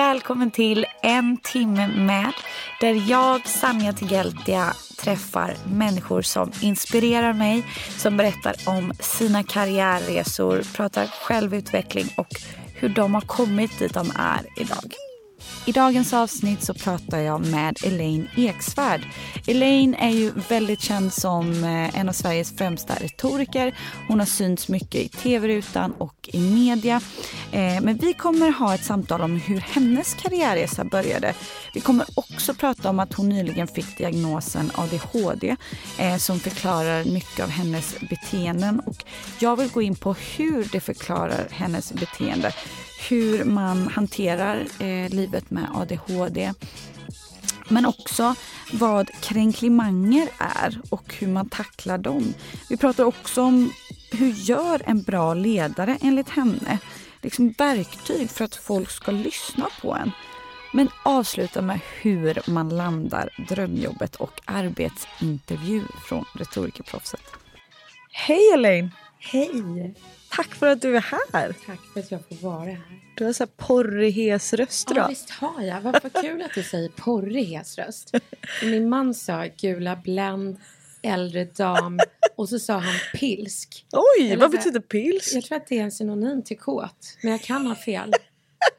Välkommen till En timme med där jag, Sanja Tigeltia, träffar människor som inspirerar mig, som berättar om sina karriärresor, pratar självutveckling och hur de har kommit dit de är idag. I dagens avsnitt så pratar jag med Elaine Eksvärd. Elaine är ju väldigt känd som eh, en av Sveriges främsta retoriker. Hon har synts mycket i tv-rutan och i media. Eh, men vi kommer ha ett samtal om hur hennes karriärresa började. Vi kommer också prata om att hon nyligen fick diagnosen ADHD eh, som förklarar mycket av hennes beteenden. Och jag vill gå in på hur det förklarar hennes beteende hur man hanterar eh, livet med ADHD. Men också vad kränklimanger är och hur man tacklar dem. Vi pratar också om hur gör en bra ledare enligt henne? Liksom verktyg för att folk ska lyssna på en. Men avsluta med hur man landar drömjobbet och arbetsintervju från retorikerproffset. Hej Elaine! Hej! Tack för att du är här. Tack för att jag får vara här. Du har så här porrig, hes röst Ja, idag. visst har jag. Vad vad kul att du säger porrig hes röst. Min man sa gula Blend, äldre dam och så sa han pilsk. Oj, Eller vad så- betyder pils? Jag tror att det är en synonym till kåt, men jag kan ha fel.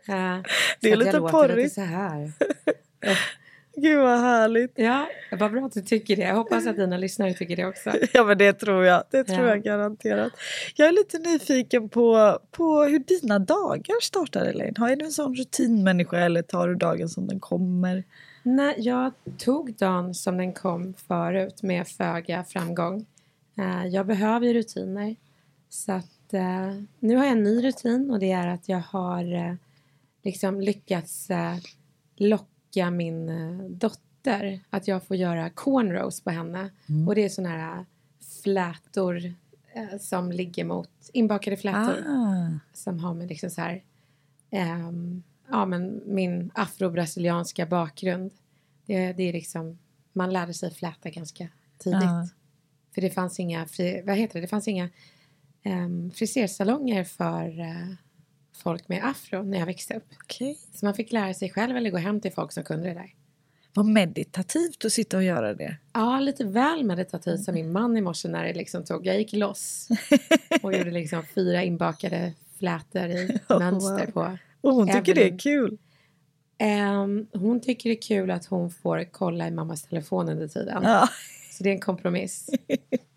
Eh, Det är så att lite jag låter porrigt. Lite så här. Gud vad härligt. Ja, vad bra att du tycker det. Jag hoppas att dina lyssnare tycker det också. Ja men det tror jag. Det tror Ja. jag garanterat. Jag är lite nyfiken på, på hur dina dagar startar Elaine. Har du en sån rutinmänniska eller tar du dagen som den kommer? Nej, jag tog dagen som den kom förut med föga framgång. Eh, jag behöver ju rutiner. Så att eh, nu har jag en ny rutin och det är att jag har eh, liksom lyckats eh, locka min eh, dotter att jag får göra cornrows på henne. Och det är såna här eh, flätor eh, som ligger mot inbakade flätor Ah. som har med liksom så här, ehm, ja men min afro-brasilianska bakgrund. Det, det är liksom, man lärde sig fläta ganska tidigt. Ja. För det fanns inga, fri, vad heter det, det fanns inga um, frisersalonger för eh, folk med afro när jag växte upp. Okej. Så man fick lära sig själv eller gå hem till folk som kunde det där. Vad meditativt att sitta och göra det. Ja, lite väl meditativt som min man i morse när det liksom tog, jag gick loss och gjorde liksom fyra inbakade flätor i Oh, mönster wow. på Och hon tycker det är Evelyn. kul. Ehm, hon tycker det är kul att hon får kolla i mammas telefon under tiden. Ja. Så det är en kompromiss.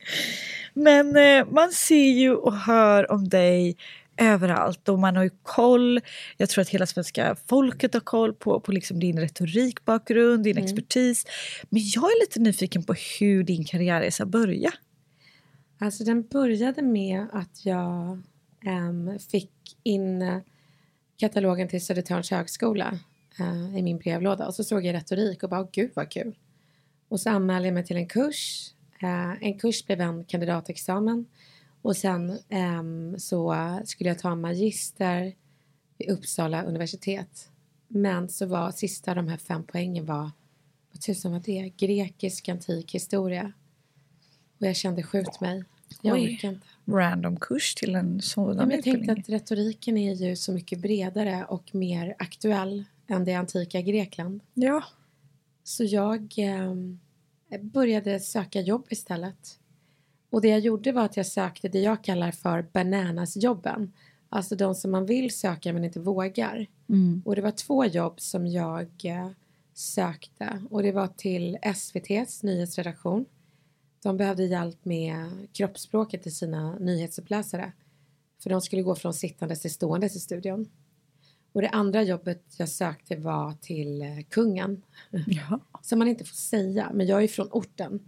Men eh, man ser ju och hör om dig överallt och man har ju koll. Jag tror att hela svenska folket har koll på, på liksom din retorikbakgrund, din expertis. Men jag är lite nyfiken på hur din karriärresa började. Alltså den började med att jag ehm, fick in eh, katalogen till Södertörns högskola eh, i min brevlåda och så såg jag retorik och bara "Åh, gud vad kul. Och så anmälde jag mig till en kurs. Eh, en kurs blev en kandidatexamen och sen ehm, så skulle jag ta en magister vid Uppsala universitet. Men så var sista de här fem poängen var, vad tusan var det? Grekisk antik historia. Och jag kände skjut mig. Jag Oj. orkar inte. Random kurs till en Ja, sådan men jag tänkte att retoriken är ju så mycket bredare och mer aktuell än det antika Grekland. Ja. Så jag ehm, började söka jobb istället. Och det jag gjorde var att jag sökte det jag kallar för bananasjobben. Alltså de som man vill söka men inte vågar. Mm. Och det var två jobb som jag eh, sökte. Och det var till SVTs nyhetsredaktion. De behövde hjälp med kroppsspråket till sina nyhetsuppläsare. För de skulle gå från sittandes till ståendes i studion. Och det andra jobbet jag sökte var till eh, kungen. Ja. Som man inte får säga, men jag är från orten.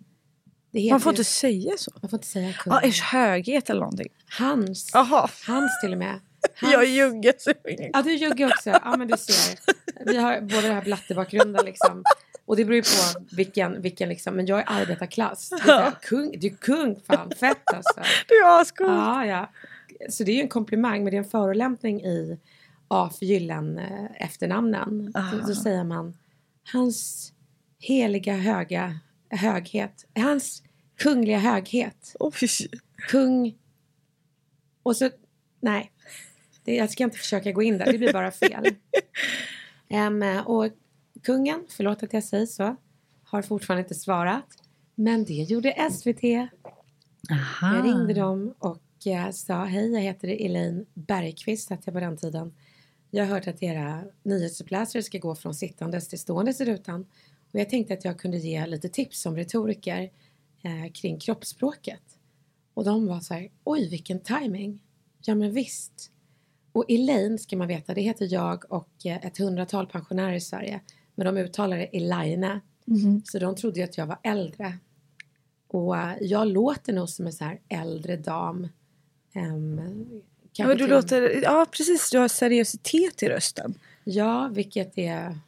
Man får inte säga så. man får inte säga kung. Ja, ers höghet eller någonting. Hans. Jaha. Hans till och med. Hans. Jag är jugge Ja, du är jugge också. Ja, men du ser. Vi har båda den här blattebakgrunden liksom. Och det beror ju på vilken, vilken liksom, men jag är arbetarklass. Det är kung, du är kung, fan, fett alltså. Du är ascool. Ja, ja. Så det är ju en komplimang, men det är en förolämpning i af Gyllen eh, efternamnen. Då, då säger man hans heliga höga höghet, hans kungliga höghet, Oj. kung och så, nej, det, jag ska inte försöka gå in där, det blir bara fel. Em, och kungen, förlåt att jag säger så, har fortfarande inte svarat. Men det gjorde SVT. Aha. Jag ringde dem och eh, sa hej, jag heter Elaine Bergqvist, hette jag på den tiden. Jag har hört att era nyhetsuppläsare ska gå från sittandes till ståendes i rutan. Och jag tänkte att jag kunde ge lite tips som retoriker eh, kring kroppsspråket. Och de var så här, oj vilken timing. Ja men visst. Och Elaine ska man veta, det heter jag och eh, ett hundratal pensionärer i Sverige. Men de uttalar det Elaine. Mhm. Så de trodde ju att jag var äldre. Och eh, jag låter nog som en så här äldre dam. Um, Ja, du låter, ja, precis. Du har seriositet i rösten. Ja, vilket är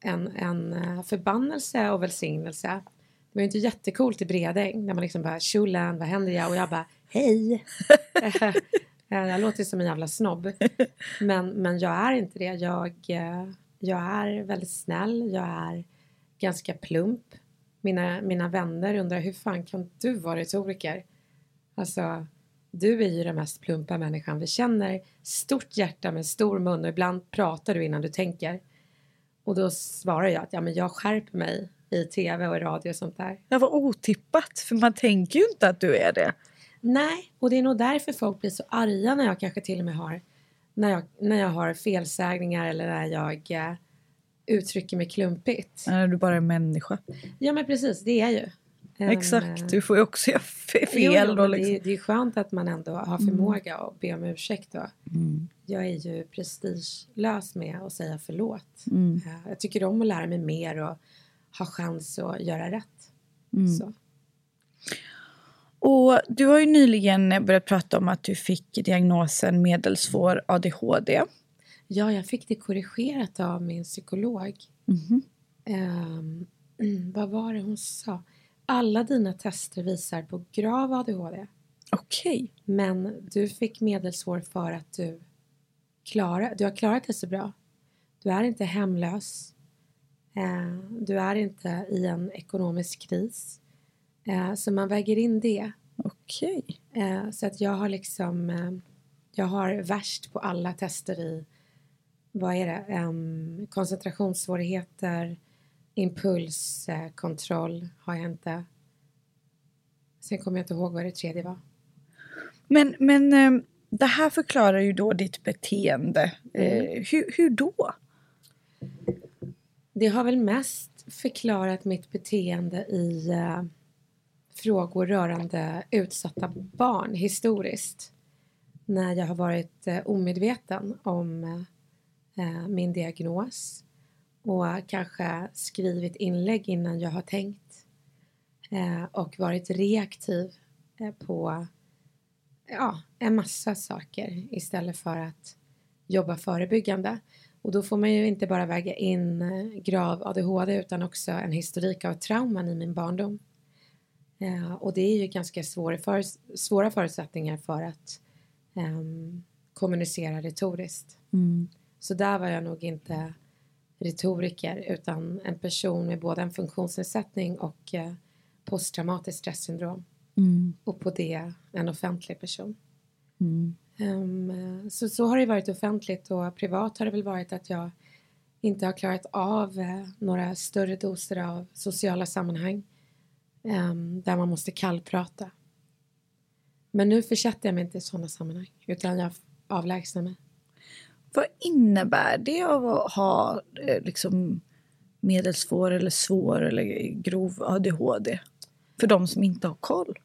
en, en eh, förbannelse och välsignelse. Det var ju inte jättekult i Bredäng när man liksom bara tjolan, vad händer jag? Och jag bara hej. Eh, jag låter som en jävla snobb. Men, men jag är inte det. Jag, eh, jag är väldigt snäll. Jag är ganska plump. Mina, mina vänner undrar hur fan kan du vara retoriker? Alltså, du är ju den mest plumpa människan vi känner. Stort hjärta med stor mun och ibland pratar du innan du tänker. Och då svarar jag att ja, men jag skärper mig i tv och i radio och sånt där. Det var otippat, för man tänker ju inte att du är det. Nej, och det är nog därför folk blir så arga när jag kanske till och med har när jag, när jag har felsägningar eller när jag eh, uttrycker mig klumpigt. När du bara är människa. Ja men precis, det är ju. Exakt, du får ju också göra fe- fel jo, då. Liksom. det, är, det är skönt att man ändå har förmåga att be om ursäkt då. Mm. Jag är ju prestigelös med att säga förlåt. Mm. Eh, Jag tycker om att lära mig mer och ha chans att göra rätt. Mm. Så. Och du har ju nyligen börjat prata om att du fick diagnosen medelsvår ADHD. Ja, jag fick det korrigerat av min psykolog. Ehm, vad var det hon sa? Alla dina tester visar på grav ADHD. Okej. Men du fick medelsvår för att du, klara, du har klarat det så bra. Du är inte hemlös. Eh, du är inte i en ekonomisk kris. Eh, så man väger in det. Okej. Eh, så att jag har liksom, jag har värst på alla tester i, vad är det, koncentrationssvårigheter, impulskontroll har jag inte. Sen kommer jag inte ihåg vad det tredje var. Men, men eh, det här förklarar ju då ditt beteende. Mm. Eh, hur, hur då? Det har väl mest förklarat mitt beteende i eh, frågor rörande utsatta barn historiskt. När jag har varit omedveten om min diagnos och kanske skrivit inlägg innan jag har tänkt eh, och varit reaktiv eh, på ja, en massa saker istället för att jobba förebyggande. Och då får man ju inte bara väga in eh, grav ADHD utan också en historik av trauman i min barndom. Eh, och det är ju ganska svåra, för, svåra förutsättningar för att ehm, kommunicera retoriskt. Mm. Så där var jag nog inte retoriker utan en person med både en funktionsnedsättning och eh, posttraumatiskt stresssyndrom. Mm. Och på det en offentlig person. Mm. Ehm, så, så har det varit offentligt och privat har det väl varit att jag inte har klarat av eh, några större doser av sociala sammanhang ehm, där man måste kallprata. Men nu försätter jag mig inte i sådana sammanhang utan jag avlägsnar mig. Vad innebär det av att ha eh, liksom, medelsvår eller svår eller grov ADHD? För de som inte har koll.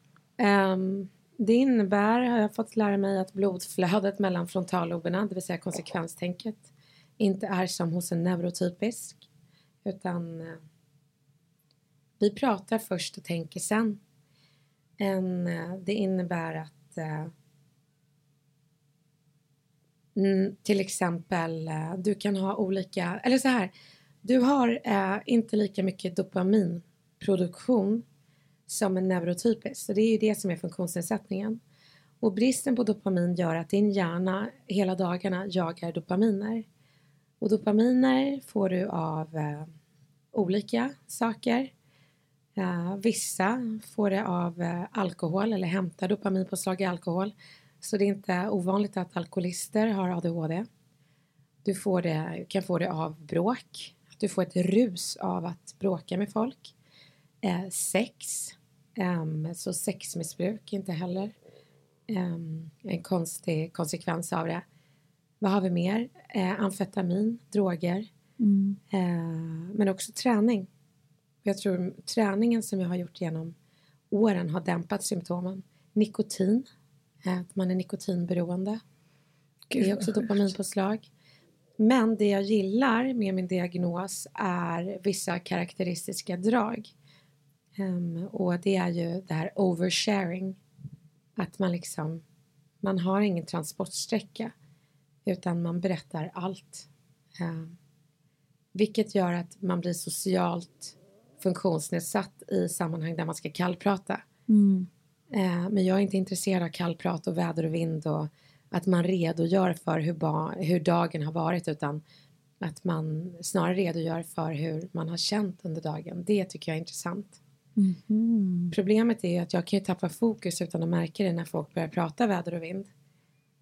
Um, det innebär, har jag fått lära mig, att blodflödet mellan frontalloberna, det vill säga konsekvenstänket, inte är som hos en neurotypisk. Utan uh, vi pratar först och tänker sen. En, uh, det innebär att uh, mm, till exempel eh, du kan ha olika, eller så här, du har eh, inte lika mycket dopaminproduktion som en neurotypisk. Så det är ju det som är funktionsnedsättningen. Och bristen på dopamin gör att din hjärna hela dagarna jagar dopaminer. Och dopaminer får du av eh, olika saker. Eh, vissa får det av eh, alkohol eller hämtar dopaminpåslag i alkohol. Så det är inte ovanligt att alkoholister har ADHD. Du får det, kan få det av bråk. Du får ett rus av att bråka med folk. Uh, sex. Um, så sexmissbruk inte heller um, en konstig konsekvens av det. Vad har vi mer? amfetamin, droger. Mm. men också träning jag tror träningen som jag har gjort genom åren har dämpat symptomen. Nikotin, att man är nikotinberoende. Gud, det är också dopaminpåslag. Men det jag gillar med min diagnos är vissa karaktäristiska drag. Um, och det är ju det här oversharing. Att man liksom, man har ingen transportsträcka utan man berättar allt. Um, vilket gör att man blir socialt funktionsnedsatt i sammanhang där man ska kallprata. Mm. Eh, men jag är inte intresserad av kallprat och väder och vind och att man redogör för hur, hur dagen har varit utan att man snarare redogör för hur man har känt under dagen. Det tycker jag är intressant. Mm. Problemet är att jag kan ju tappa fokus utan att märka det när folk börjar prata väder och vind.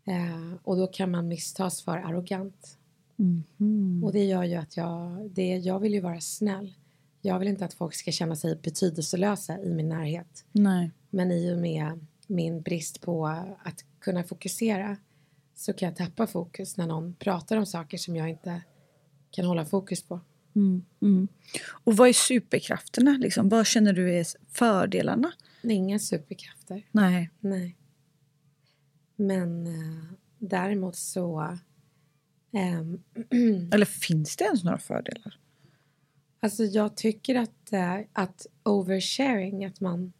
Eh, och då kan man misstas för arrogant. Mm. Och det gör ju att jag, det, jag vill ju vara snäll. Jag vill inte att folk ska känna sig betydelselösa i min närhet. Nej. Men i och med min brist på att kunna fokusera så kan jag tappa fokus när någon pratar om saker som jag inte kan hålla fokus på. Mm, mm. Och vad är superkrafterna? Liksom? Vad känner du är fördelarna? Inga superkrafter. Nej. Nej. Men äh, däremot så... Ähm, Eller finns det ens några fördelar? Alltså jag tycker att, äh, att oversharing, att man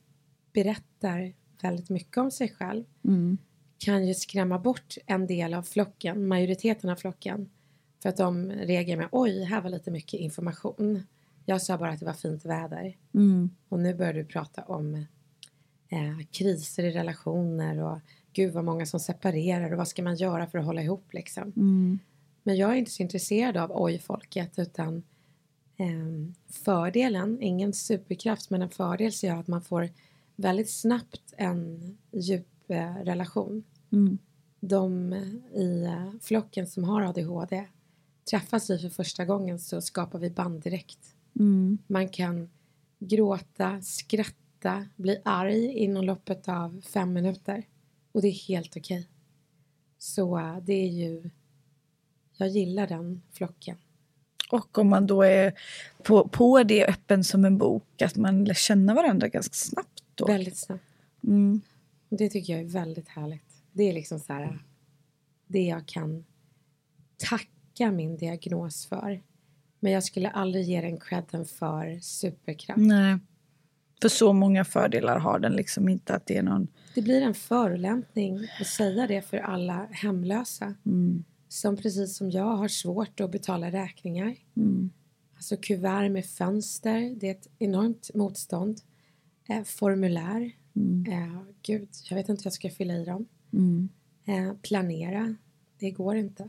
berättar väldigt mycket om sig själv mm. kan ju skrämma bort en del av flocken, majoriteten av flocken. För att de reagerar med oj, här var lite mycket information. Jag sa bara att det var fint väder. Mm. Och nu börjar du prata om eh, kriser i relationer och gud vad många som separerar och vad ska man göra för att hålla ihop liksom. Mm. Men jag är inte så intresserad av oj-folket utan eh, fördelen, ingen superkraft men en fördel ser jag att man får väldigt snabbt en djup eh, relation. Mm. De i eh, flocken som har ADHD träffas vi för första gången så skapar vi band direkt. Mm. Man kan gråta, skratta, bli arg inom loppet av fem minuter och det är helt okej. Okay. Så eh, det är ju, jag gillar den flocken. Och om man då är på, på det öppen som en bok, att man lär känna varandra ganska snabbt. Då. Väldigt snabbt. Mm. Det tycker jag är väldigt härligt. Det är liksom så här, det jag kan tacka min diagnos för. Men jag skulle aldrig ge den credden för superkraft. Nej. För så många fördelar har den liksom inte att det är någon... Det blir en förolämpning att säga det för alla hemlösa. Mm som precis som jag har svårt att betala räkningar. Mm. Alltså kuvert med fönster, det är ett enormt motstånd. Eh, formulär, mm. eh, gud, jag vet inte hur jag ska fylla i dem. Mm. Eh, planera, det går inte.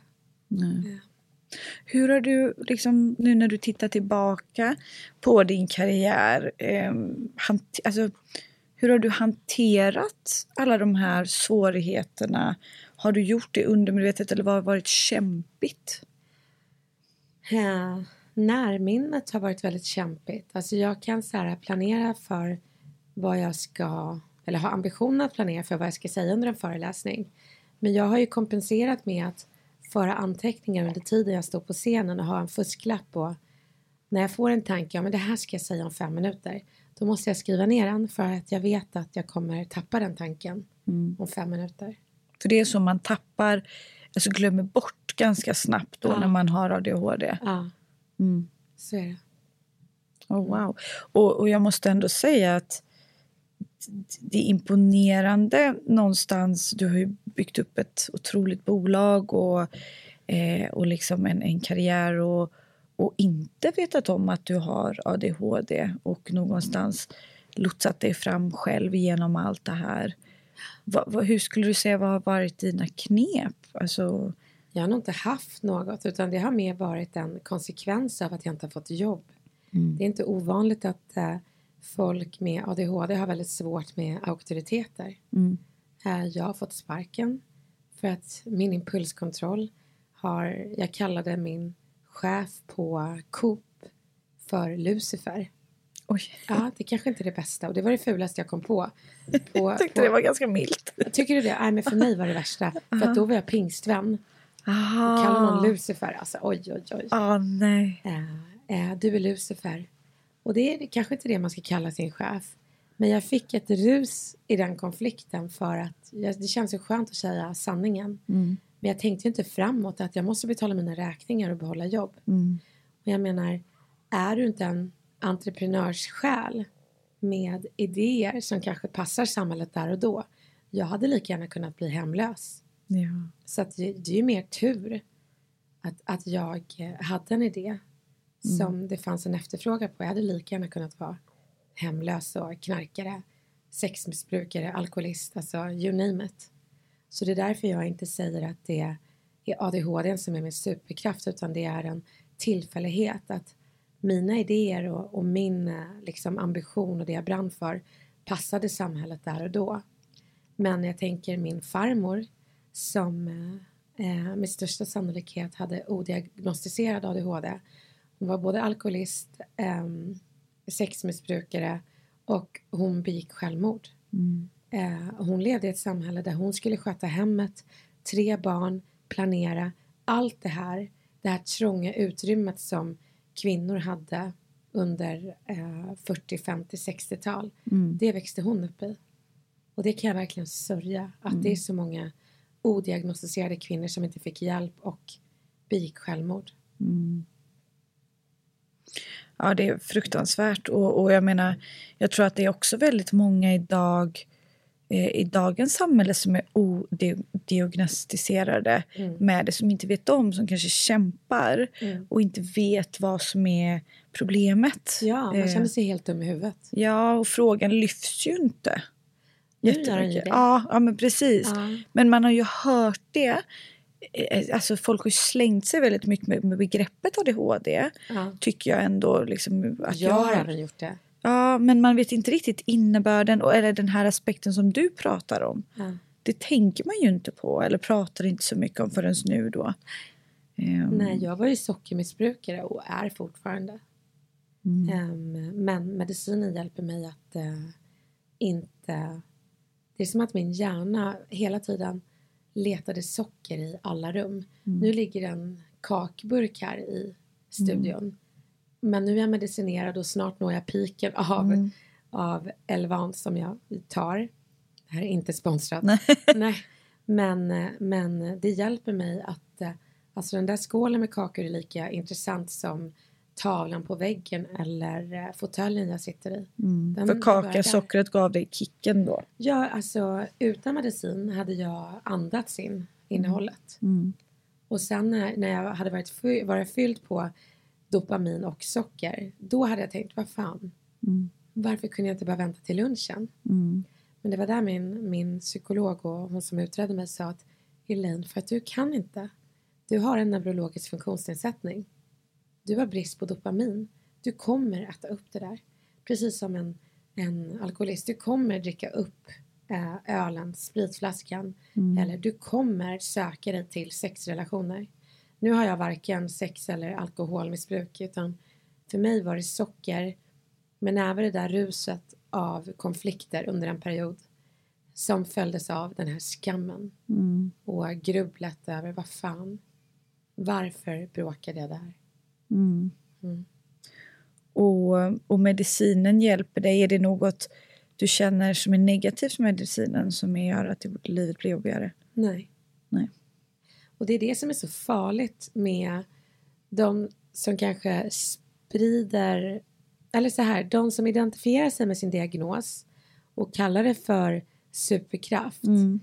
Eh. Hur har du, liksom, nu när du tittar tillbaka på din karriär, eh, alltså, hur har du hanterat alla de här svårigheterna har du gjort det undermedvetet eller vad har varit kämpigt? Ja, närminnet har varit väldigt kämpigt. Alltså jag kan så planera för vad jag ska, eller ha ambitionen att planera för vad jag ska säga under en föreläsning. Men jag har ju kompenserat med att föra anteckningar under tiden jag står på scenen och ha en fusklapp och när jag får en tanke, ja men det här ska jag säga om fem minuter, då måste jag skriva ner den för att jag vet att jag kommer tappa den tanken mm. om fem minuter. För det är så man tappar, alltså glömmer bort ganska snabbt då ja. när man har ADHD. Ja, mm. så är det. Oh, wow. Och, och jag måste ändå säga att det är imponerande någonstans. Du har ju byggt upp ett otroligt bolag och, eh, och liksom en, en karriär och, och inte vetat om att du har ADHD och någonstans lotsat dig fram själv genom allt det här. Va, va, hur skulle du säga vad har varit dina knep? Alltså... Jag har nog inte haft något utan det har mer varit en konsekvens av att jag inte har fått jobb. Mm. Det är inte ovanligt att äh, folk med ADHD har väldigt svårt med auktoriteter. Mm. Äh, jag har fått sparken för att min impulskontroll har, jag kallade min chef på Coop för Lucifer. Oj. Ja, det kanske inte är det bästa och det var det fulaste jag kom på. på jag tyckte på, det var ganska milt. Tycker du det? Nej, men för mig var det värsta. För att då var jag pingstvän. Aha. Och kallade någon Lucifer. Alltså oj, oj, oj. Oh, nej. Äh, äh, du är Lucifer. Och det är kanske inte det man ska kalla sin chef. Men jag fick ett rus i den konflikten för att jag, det känns så skönt att säga sanningen. Mm. Men jag tänkte ju inte framåt att jag måste betala mina räkningar och behålla jobb. Mm. Och jag menar, är du inte en entreprenörssjäl med idéer som kanske passar samhället där och då. Jag hade lika gärna kunnat bli hemlös. Ja. Så det, det är ju mer tur att, att jag hade en idé mm. som det fanns en efterfrågan på. Jag hade lika gärna kunnat vara hemlös och knarkare, sexmissbrukare, alkoholist, alltså you name it. Så det är därför jag inte säger att det är ADHD som är min superkraft utan det är en tillfällighet att mina idéer och, och min eh, liksom, ambition och det jag brann för passade samhället där och då. Men jag tänker min farmor som eh, eh, med största sannolikhet hade odiagnostiserad ADHD. Hon var både alkoholist, eh, sexmissbrukare och hon begick självmord. Mm. Eh, hon levde i ett samhälle där hon skulle sköta hemmet, tre barn, planera allt det här, det här trånga utrymmet som kvinnor hade under eh, 40, 50, 60-tal. Mm. Det växte hon upp i. Och det kan jag verkligen sörja. Att mm. det är så många odiagnostiserade kvinnor som inte fick hjälp och begick självmord. Mm. Ja, det är fruktansvärt. Och, och jag menar, jag tror att det är också väldigt många idag Eh, i dagens samhälle som är odiagnostiserade mm. med det, som inte vet om, som kanske kämpar mm. och inte vet vad som är problemet. Ja, man känner eh, sig helt dum i huvudet. Ja, och frågan lyfts ju inte. Jättemycket. Ja, ja, men precis. Ja. Men man har ju hört det. Eh, alltså folk har ju slängt sig väldigt mycket med, med begreppet ADHD. Ja. Tycker jag ändå. Liksom, att jag, jag har även gjort det. Ja, men man vet inte riktigt innebörden eller den här aspekten som du pratar om. Ja. Det tänker man ju inte på eller pratar inte så mycket om förrän nu då. Um. Nej, jag var ju sockermissbrukare och är fortfarande. Mm. Um, men medicinen hjälper mig att uh, inte... Det är som att min hjärna hela tiden letade socker i alla rum. Mm. Nu ligger en kakburk här i studion. Mm. Men nu är jag medicinerad och snart når jag piken av, mm. av Elvan som jag tar. Det här är inte sponsrat. Nej. Nej. Men, men det hjälper mig att alltså den där skålen med kakor är lika intressant som tavlan på väggen eller eh, fåtöljen jag sitter i. Mm. För kakasockret gav dig kicken då? Ja, alltså utan medicin hade jag andats in innehållet. Mm. Och sen när, när jag hade varit, varit fylld på dopamin och socker. Då hade jag tänkt, vad fan, mm. varför kunde jag inte bara vänta till lunchen? Mm. Men det var där min, min psykolog och hon som utredde mig sa att Elaine, för att du kan inte. Du har en neurologisk funktionsnedsättning. Du har brist på dopamin. Du kommer äta upp det där. Precis som en, en alkoholist. Du kommer dricka upp äh, ölen, spritflaskan. Mm. Eller du kommer söka dig till sexrelationer. Nu har jag varken sex eller alkoholmissbruk utan för mig var det socker men även det där ruset av konflikter under en period som följdes av den här skammen mm. och grubblet över vad fan varför bråkade jag där? Mm. Mm. Och, och medicinen hjälper dig? Är det något du känner som är negativt med medicinen som gör att livet blir jobbigare? Nej. Nej. Och det är det som är så farligt med de som kanske sprider, eller så här, de som identifierar sig med sin diagnos och kalla det för superkraft Mm.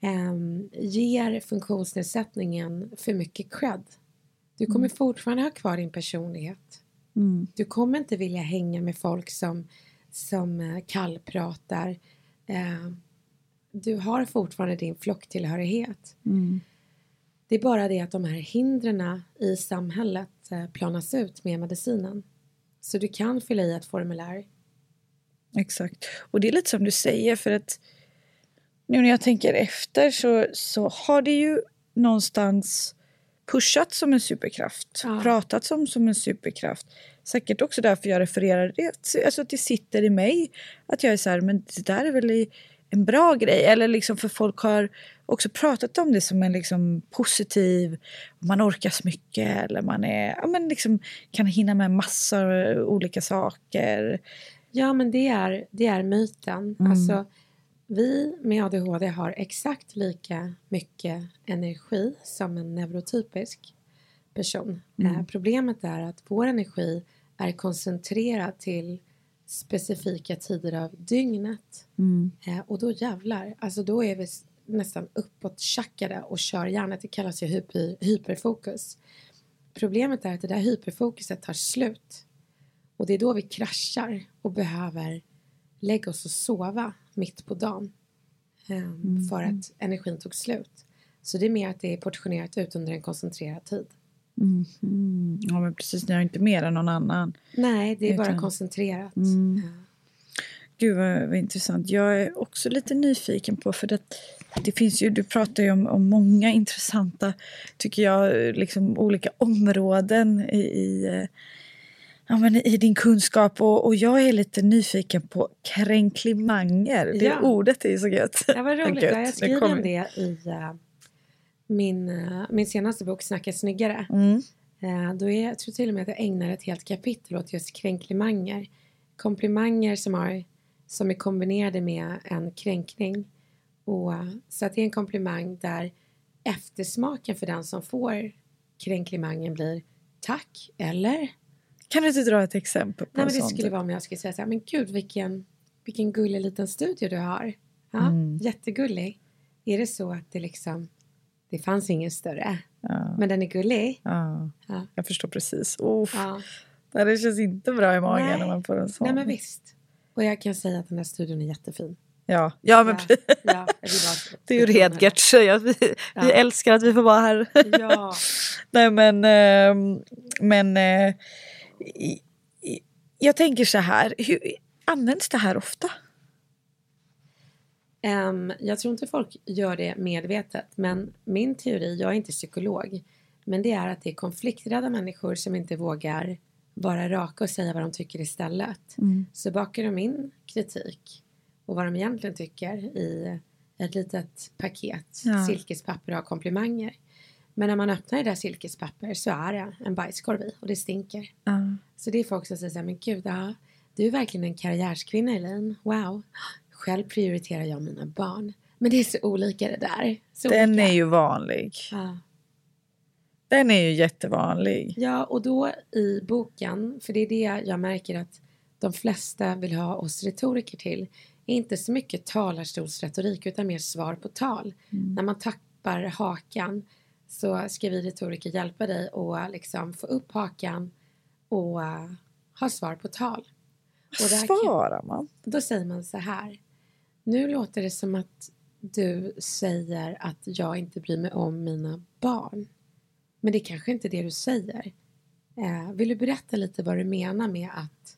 ehm, ger funktionsnedsättningen för mycket cred. Du kommer Mm. fortfarande ha kvar din personlighet. Mm. Du kommer inte vilja hänga med folk som, som eh, kallpratar. Eh, du har fortfarande din flocktillhörighet. Mm. Det är bara det att de här hindren i samhället eh, planas ut med medicinen. Så du kan fylla i ett formulär. Exakt. Och det är lite som du säger för att nu när jag tänker efter så, så har det ju någonstans pushats som en superkraft. Ja. Pratats om som en superkraft. Säkert också därför jag refererar det. Alltså att det sitter i mig. Att jag är så här, men det där är väl en bra grej. Eller liksom för folk har också pratat om det som en liksom positiv, man orkar så mycket eller man är, ja, men liksom kan hinna med massor av olika saker. Ja, men det är, det är myten. Mm. Alltså, vi med ADHD har exakt lika mycket energi som en neurotypisk person. Mm. Eh, problemet är att vår energi är koncentrerad till specifika tider av dygnet. Eh, och då jävlar, alltså då är vi nästan uppåt tjackade och kör hjärnet. Det kallas ju hyper, hyperfokus. Problemet är att det där hyperfokuset tar slut. Och det är då vi kraschar och behöver lägga oss och sova mitt på dagen. ehm, För att energin tog slut. Så det är mer att det är portionerat ut under en koncentrerad tid. Mm. Ja men precis, ni har inte mer än någon annan. Nej, det är bara Utan- koncentrerat. Mm. Ja. Gud vad, vad intressant. Jag är också lite nyfiken på för det, det finns ju, du pratar ju om, om många intressanta, tycker jag, liksom olika områden i, i, eh, ja, men i din kunskap och, och jag är lite nyfiken på kränklimanger. Det Ja. ordet är ju så gött. Det var roligt. Gött. Ja, jag skriver om det i eh, min, eh, min senaste bok Snacka snyggare. Mm. Eh, då är, jag tror till och med att jag ägnar ett helt kapitel åt just kränklimanger. Komplimanger som, har, som är kombinerade med en kränkning. Och, så att det är en komplimang där eftersmaken för den som får kränklimangen blir tack eller Kan du inte dra ett exempel på Nej, en men det sån? skulle vara om jag skulle säga så här, men gud vilken, vilken gullig liten studio du har. Ja, Mm. Jättegullig. Är det så att det liksom, det fanns ingen större, Ja, men den är gullig? ja, Ja. jag förstår precis. Oh, ja. Nej, Det känns inte bra i magen Nej. när man får en sån. Nej men visst. Och jag kan säga att den här studion är jättefin. Ja, ja men Ja, ja, Det är ju Redgerts. Ja, vi, vi Ja. älskar att vi får vara här. Ja. Nej men, ehm, men eh, jag tänker så här, hur, används det här ofta? Ehm, jag tror inte folk gör det medvetet, men min teori, jag är inte psykolog, men det är att det är konflikträdda människor som inte vågar vara raka och säga vad de tycker istället. Så bakar de in kritik och vad de egentligen tycker i ett litet paket Ja. silkespapper av komplimanger. Men när man öppnar det där silkespapper så är det en bajskorv i och det stinker. Ja. Så det är folk som säger så här, men gud, ja, du är verkligen en karriärskvinna Elaine. Wow. Själv prioriterar jag mina barn. Men det är så olika det där. Så Den olika. är ju vanlig. Ja. Den är ju jättevanlig. ja, och då i boken, för det är det jag märker att de flesta vill ha oss retoriker till, är inte så mycket talarstolsretorik utan mer svar på tal. När man tappar hakan så ska vi retoriker hjälpa dig att liksom få upp hakan och eh, ha svar på tal. Vad svarar man? Då säger man så här. Nu låter det som att du säger att jag inte bryr mig om mina barn. Men det är kanske inte det du säger. Eh, vill du berätta lite vad du menar med att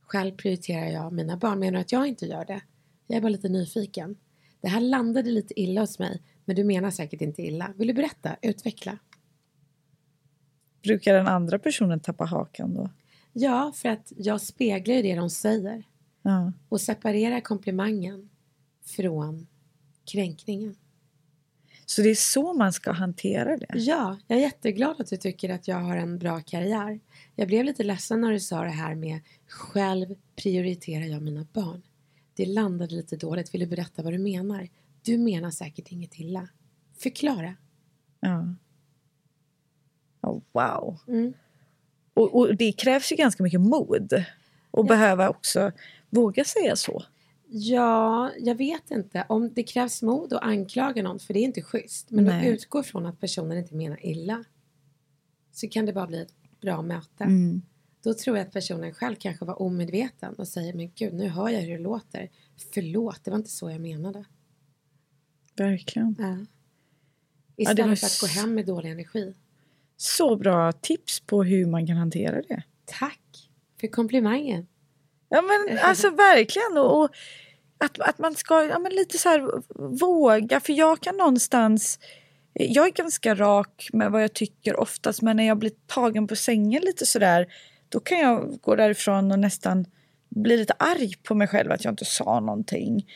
själv prioriterar jag mina barn? Menar du att jag inte gör det? Jag är bara lite nyfiken. Det här landade lite illa hos mig, men du menar säkert inte illa. Vill du berätta? Utveckla. Brukar den andra personen tappa hakan då? Ja, för att jag speglar ju det de säger Ja. och separerar komplimangen från kränkningen. Så det är så man ska hantera det? Ja, jag är jätteglad att du tycker att jag har en bra karriär. Jag blev lite ledsen när du sa det här med själv prioriterar jag mina barn. Det landade lite dåligt. Vill du berätta vad du menar? Du menar säkert inget illa. Förklara. Ja. Oh, wow. Mm. Och, och det krävs ju ganska mycket mod. Och behöva också våga säga så. Ja, jag vet inte. Om det krävs mod att anklaga någon, för det är inte schysst. Men Nej. att utgå från att personen inte menar illa. Så kan det bara bli ett bra möte. Mm. Då tror jag att personen själv kanske var omedveten och säger men gud nu hör jag hur det låter. Förlåt, det var inte så jag menade. Verkligen. Ja. Istället var för att gå hem med dålig energi. Så bra tips på hur man kan hantera det. Tack för komplimangen. Ja men alltså verkligen. Och, och att, att man ska ja, men lite så här våga. För jag kan någonstans... Jag är ganska rak med vad jag tycker oftast. Men när jag blir tagen på sängen lite sådär. Då kan jag gå därifrån och nästan bli lite arg på mig själv att jag inte sa någonting.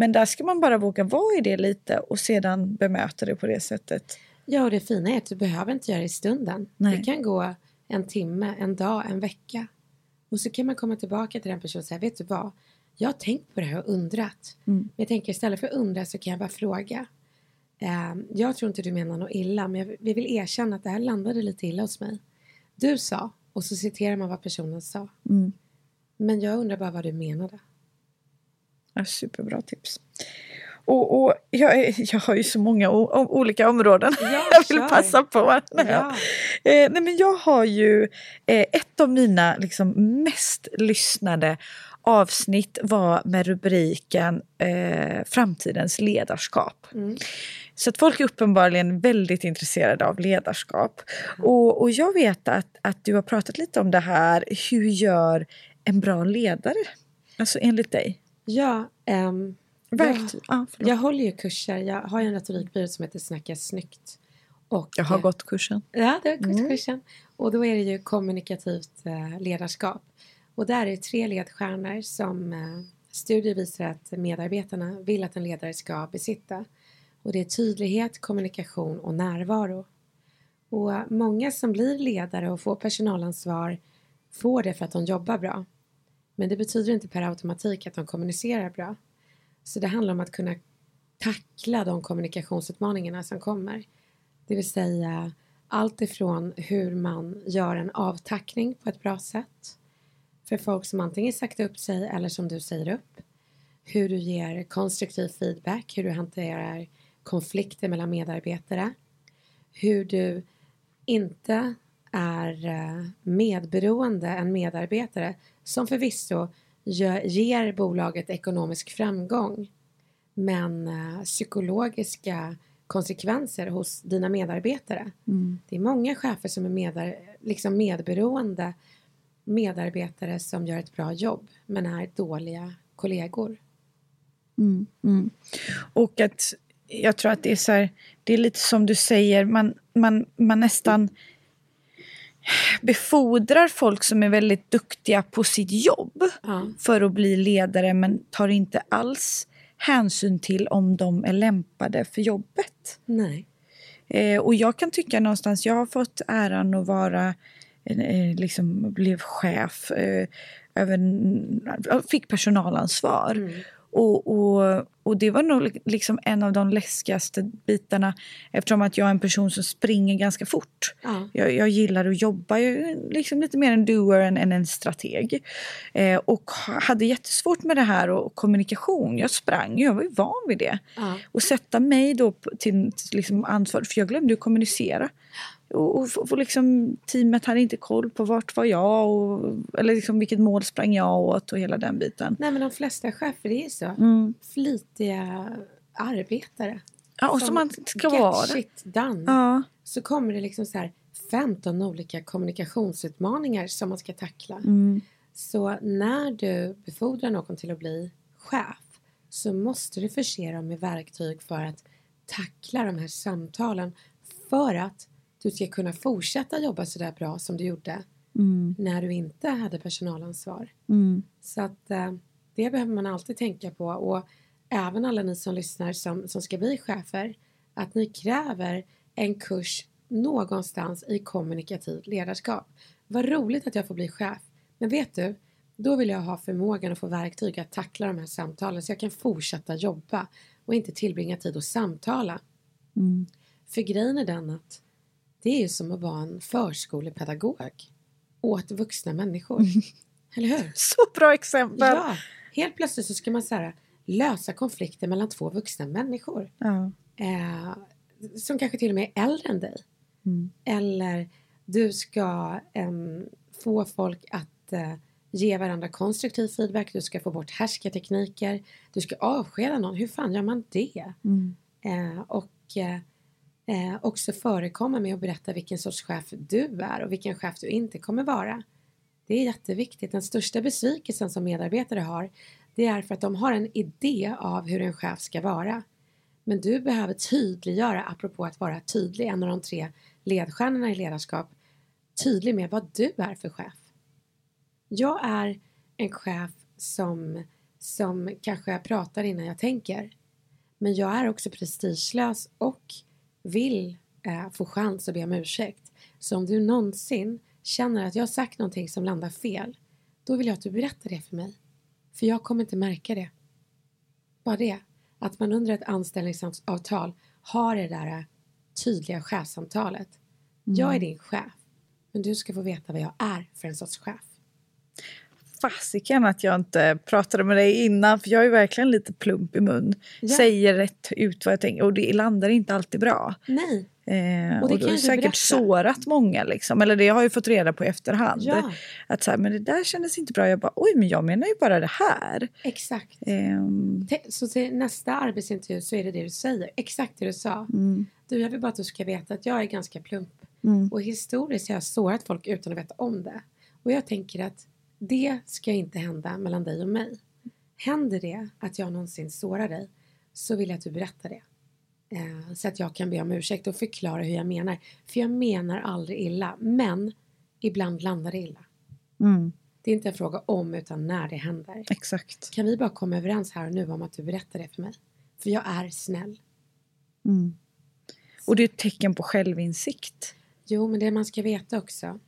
Men där ska man bara våga vara i det lite och sedan bemöta det på det sättet. Ja, och det fina är att du behöver inte göra det i stunden. Nej. Det kan gå en timme, en dag, en vecka. Och så kan man komma tillbaka till den personen och säga, vet du vad? Jag har tänkt på det här och undrat. Mm. Men jag tänker istället för att undra så kan jag bara fråga. Eh, jag tror inte du menar något illa, men jag, vi vill erkänna att det här landade lite illa hos mig. Du sa, och så citerar man vad personen sa. Mm. Men jag undrar bara vad du menade. Ja, superbra tips. Och, och jag, jag har ju så många olika områden Ja, jag vill passa på. Ja. eh, nej, men jag har ju eh, ett av mina liksom, mest lyssnade avsnitt var med rubriken eh, Framtidens ledarskap. Mm. Så att folk är uppenbarligen väldigt intresserade av ledarskap. Och, och jag vet att, att du har pratat lite om det här. Hur gör en bra ledare? Alltså enligt dig. Ja, ehm, Verktyg. Ja, förlåt. jag håller ju kurser. Jag har ju en retorikbyrå som heter Snacka snyggt. Och, Jag har eh, gått kursen. Ja, det har gått Mm. kursen. Och då är det ju kommunikativt eh, ledarskap. Och där är det tre ledstjärnor som eh, studier visar att medarbetarna vill att en ledare ska besitta. Och det är tydlighet, kommunikation och närvaro. Och många som blir ledare och får personalansvar får det för att de jobbar bra. Men det betyder inte per automatik att de kommunicerar bra. Så det handlar om att kunna tackla de kommunikationsutmaningarna som kommer. Det vill säga allt ifrån hur man gör en avtackning på ett bra sätt för folk som antingen sagt upp sig eller som du säger upp. Hur du ger konstruktiv feedback, hur du hanterar konflikter mellan medarbetare. Hur du inte är eh, medberoende en medarbetare som förvisso ger bolaget ekonomisk framgång men eh, psykologiska konsekvenser hos dina medarbetare. Det är många chefer som är medar, liksom medberoende medarbetare som gör ett bra jobb men är dåliga kollegor. Mm, mm. Och att jag tror att det är så här, det är lite som du säger, man, man, man nästan befordrar folk som är väldigt duktiga på sitt jobb Ja. för att bli ledare men tar inte alls hänsyn till om de är lämpade för jobbet. Nej. Eh, och jag kan tycka någonstans, jag har fått äran att vara, eh, liksom blev chef, eh, över, fick personalansvar. Mm. Och, och, och det var nog liksom en av de läskigaste bitarna eftersom att jag är en person som springer ganska fort. Ja. Jag, jag gillar att jobba, jag är liksom lite mer en doer än, än en strateg. Eh, och hade jättesvårt med det här och kommunikation. Jag sprang, jag var ju van vid det. Ja. Och sätta mig då till, till liksom ansvar, för jag glömde ju kommunicera. Och, och, och liksom, teamet hade inte koll på vart var jag och eller liksom vilket mål sprang jag åt och hela den biten. Nej men de flesta chefer är ju så. Mm. Flitiga arbetare. Ja, och som man ska vara. shit done. Ja. Så kommer det liksom så här 15 olika kommunikationsutmaningar som man ska tackla. Mm. Så när du befordrar någon till att bli chef så måste du förse dem med verktyg för att tackla de här samtalen för att du ska kunna fortsätta jobba så där bra som du gjorde Mm. när du inte hade personalansvar. Mm. Så att eh, det behöver man alltid tänka på och även alla ni som lyssnar som, som ska bli chefer att ni kräver en kurs någonstans i kommunikativt ledarskap. Vad roligt att jag får bli chef. Men vet du, då vill jag ha förmågan att få verktyg att tackla de här samtalen så jag kan fortsätta jobba och inte tillbringa tid och samtala. Mm. För grejen är den att det är ju som att vara en förskolepedagog åt vuxna människor. Eller hur? Så bra exempel! Ja, Helt plötsligt så ska man så här, lösa konflikter mellan två vuxna människor. Ja. Eh, som kanske till och med är äldre än dig. Mm. Eller du ska em, få folk att eh, ge varandra konstruktiv feedback. Du ska få bort härskartekniker. Du ska avskeda någon. Hur fan gör man det? Mm. Eh, och eh, också förekomma med att berätta vilken sorts chef du är och vilken chef du inte kommer vara. Det är jätteviktigt. Den största besvikelsen som medarbetare har det är för att de har en idé av hur en chef ska vara. Men du behöver tydliggöra, apropå att vara tydlig, en av de tre ledstjärnorna i ledarskap, tydlig med vad du är för chef. Jag är en chef som, som kanske pratar innan jag tänker. Men jag är också prestigelös och vill eh, få chans att be om ursäkt. Så om du någonsin känner att jag har sagt någonting som landar fel, då vill jag att du berättar det för mig. För jag kommer inte märka det. Bara det. Att man under ett anställningsavtal har det där eh, tydliga chefsamtalet. Jag är din chef, men du ska få veta vad jag är för en sorts chef. Fasiken att jag inte pratade med dig innan för jag är verkligen lite plump i mun. Ja. Säger rätt ut vad jag tänker och det landar inte alltid bra. Nej, Eh, Och det och, du har säkert berätta. sårat många liksom. Eller det har jag fått reda på i efterhand. Ja. Att så här, men det där kändes inte bra. Jag bara oj men jag menar ju bara det här. exakt. Te- Så till nästa arbetsintervju så är det det du säger. Exakt det du sa. mm, Du, jag vill bara att du ska veta att jag är ganska plump. mm, Och historiskt har jag sårat folk utan att veta om det. Och jag tänker att det ska inte hända mellan dig och mig. Händer det att jag någonsin sårar dig så vill jag att du berättar det. Eh, så att jag kan be om ursäkt och förklara hur jag menar. För jag menar aldrig illa, men ibland landar det illa. mm, Det är inte en fråga om utan när det händer. exakt. Kan vi bara komma överens här och nu om att du berättar det för mig? För jag är snäll. Mm. Och det är ett tecken på självinsikt. Jo, men det man ska veta också.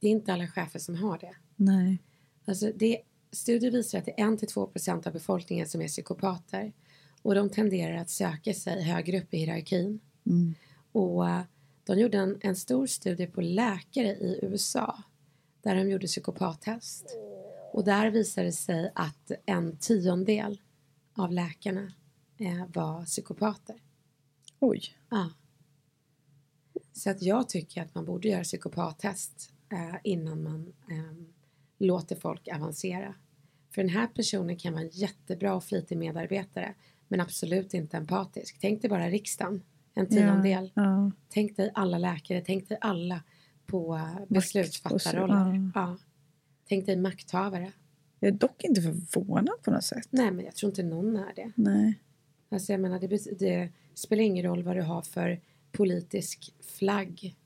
Det är inte alla chefer som har det. Nej. Alltså det, studier visar att det är 1-2% av befolkningen som är psykopater. Och de tenderar att söka sig högre upp i hierarkin. Mm. Och eh, de gjorde en, en stor studie på läkare i USA. Där de gjorde psykopattest. Och där visade det sig att en tiondel av läkarna eh, var psykopater. Oj. Ja. Så att jag tycker att man borde göra psykopattest innan man eh, låter folk avancera. För den här personen kan vara en jättebra och flitig medarbetare men absolut inte empatisk. Tänk dig bara riksdagen, en tiondel. Ja, ja. Tänk dig alla läkare, tänk dig alla på eh, beslutsfattarroller. ja. Tänk dig makthavare. Jag är dock inte förvånad på något sätt. Nej men jag tror inte någon är det. Nej. Alltså jag menar, det, det spelar ingen roll vad du har för politisk flagg.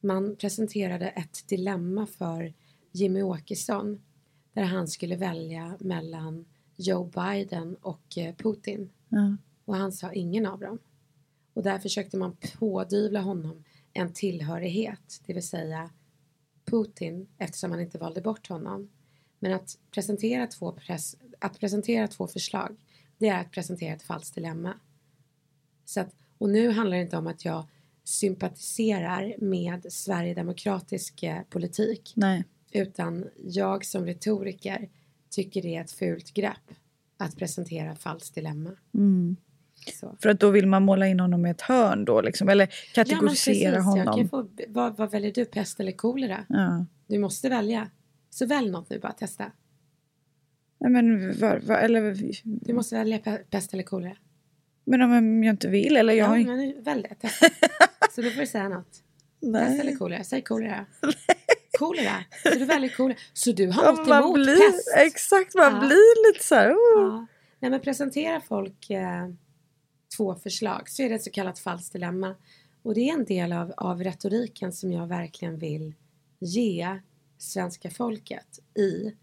Man presenterade ett dilemma för Jimmy Åkesson där han skulle välja mellan Joe Biden och eh, Putin. Ja. Och han sa ingen av dem. Och där försökte man pådyvla honom en tillhörighet, det vill säga Putin eftersom han inte valde bort honom. Men att presentera två, pres- att presentera två förslag, det är att presentera ett falskt dilemma. Så att, och nu handlar det inte om att jag sympatiserar med sverigedemokratisk eh, politik Nej. utan jag som retoriker tycker det är ett fult grepp att presentera falskt dilemma. Mm. För att då vill man måla in honom i ett hörn då liksom. Eller kategorisera Jag honom. kan få, vad, vad väljer du, pest eller kolera? Ja. Du måste välja. Så välj något nu bara, testa. Nej, men, var, var, eller, Du måste välja pe- pest eller kolera. men om jag inte vill eller jag Ja, men välj det. Så då får du säga något. Pest eller Nej. kolera? Säg kolera. kolera. Så du väljer kolera. Så du har Ja, något emot blir, pest? Exakt, man Ja. blir lite så här. Oh. Ja. Nej, men presentera folk eh, två förslag så är det ett så kallat falskt dilemma. Och det är en del av, av retoriken som jag verkligen vill ge svenska folket i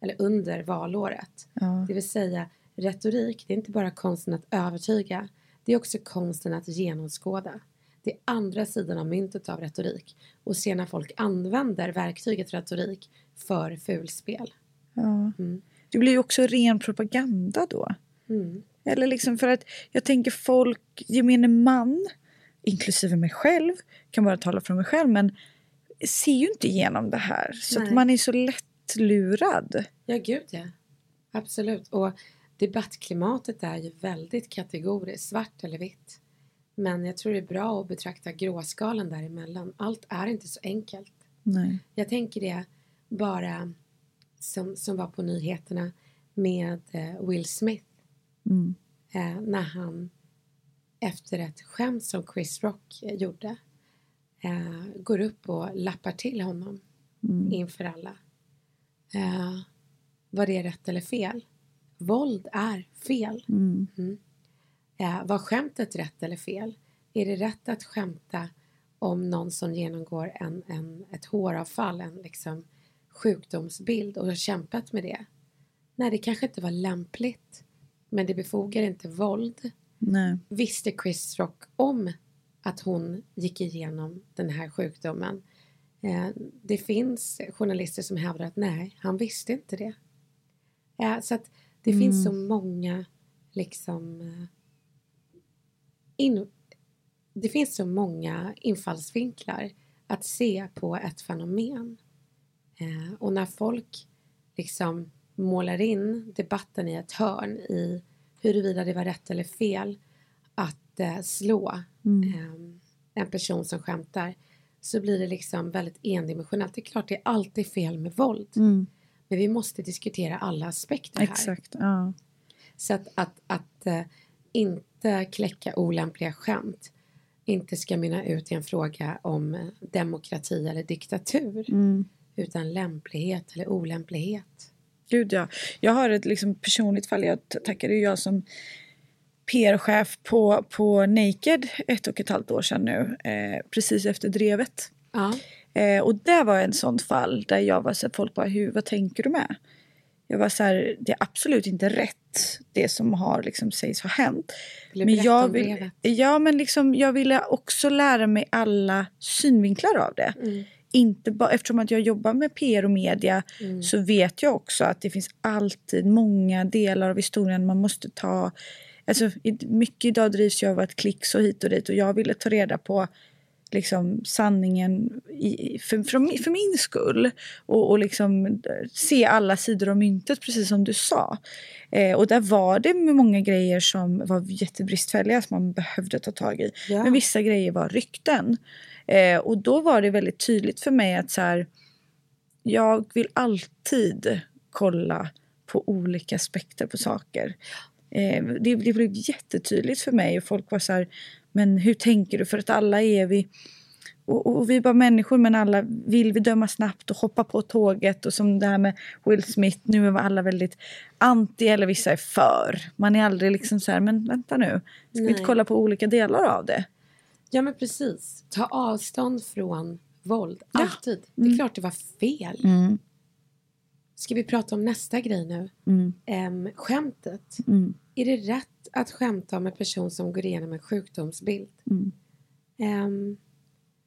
eller under valåret. Ja. Det vill säga retorik, det är inte bara konsten att övertyga. Det är också konsten att genomskåda. Det är andra sidan av myntet av retorik och se när folk använder verktyget retorik för fulspel. Ja. Mm. Det blir ju också ren propaganda då. Mm. Eller liksom för att jag tänker folk, gemene man, inklusive mig själv, kan bara tala för mig själv, men ser ju inte igenom det här. Så att Nej. man är så lätt lurad. Ja, gud ja. Absolut. Och debattklimatet är ju väldigt kategoriskt, svart eller vitt. Men jag tror det är bra att betrakta gråskalan däremellan. Allt är inte så enkelt. Nej. Jag tänker det bara som, som var på nyheterna med eh, Will Smith. Mm. Eh, när han efter ett skämt som Chris Rock eh, gjorde eh, går upp och lappar till honom Mm. inför alla. Eh, var det rätt eller fel? Våld är fel. Mm. Eh, var skämtet rätt eller fel? Är det rätt att skämta om någon som genomgår en, en, ett håravfall, en liksom sjukdomsbild och har kämpat med det? Nej, det kanske inte var lämpligt. Men det befogar inte våld. Nej. Visste Chris Rock om att hon gick igenom den här sjukdomen? Eh, det finns journalister som hävdar att nej, han visste inte det. Eh, så att det finns så många liksom eh, in, det finns så många infallsvinklar att se på ett fenomen. Eh, och när folk liksom målar in debatten i ett hörn i huruvida det var rätt eller fel att eh, slå eh, en person som skämtar så blir det liksom väldigt endimensionellt. Det är klart det är alltid fel med våld. Mm. Men vi måste diskutera alla aspekter här. Exakt. Ja. Så att, att, att eh, inte kläcka olämpliga skämt inte ska mynna ut i en fråga om demokrati eller diktatur. Mm. Utan lämplighet eller olämplighet. Gud ja. Jag har ett liksom personligt fall. Jag tackade ju jag som PR-chef på, på Naked ett och ett halvt år sedan nu. Eh, precis efter drevet. Ja, Eh, och det var en sånt fall där jag var så att folk bara, hur, vad tänker du med? Jag var så här, det är absolut inte rätt det som har liksom sägs ha hänt. Vill Men jag, vill, ja, men liksom, jag ville också lära mig alla synvinklar av det. Mm. Inte ba, eftersom att jag jobbar med PR och media Mm. så vet jag också att det finns alltid många delar av historien man måste ta. Alltså, mycket idag drivs ju av att klick så hit och dit och jag ville ta reda på liksom sanningen i, för, för, min- för min skull och, och liksom eh, se alla sidor av myntet precis som du sa. Eh, och där var det många grejer som var jättebristfälliga som man behövde ta tag i. Ja. Men vissa grejer var rykten. Eh, och då var det väldigt tydligt för mig att så här, jag vill alltid kolla på olika aspekter på saker. Eh, det, det blev jättetydligt för mig och folk var så här, men hur tänker du? För att alla är vi, och, och vi är bara människor men alla vill vi döma snabbt och hoppa på tåget och som det här med Will Smith, nu är alla väldigt anti eller vissa är för. Man är aldrig liksom så här, men vänta nu, ska vi inte Nej. kolla på olika delar av det? ja, men precis. Ta avstånd från våld. Ja. Alltid. Det är klart det var fel. Mm, Ska vi prata om nästa grej nu? mm, Ehm, skämtet. mm, Är det rätt att skämta om en person som går igenom en sjukdomsbild? mm, Ehm,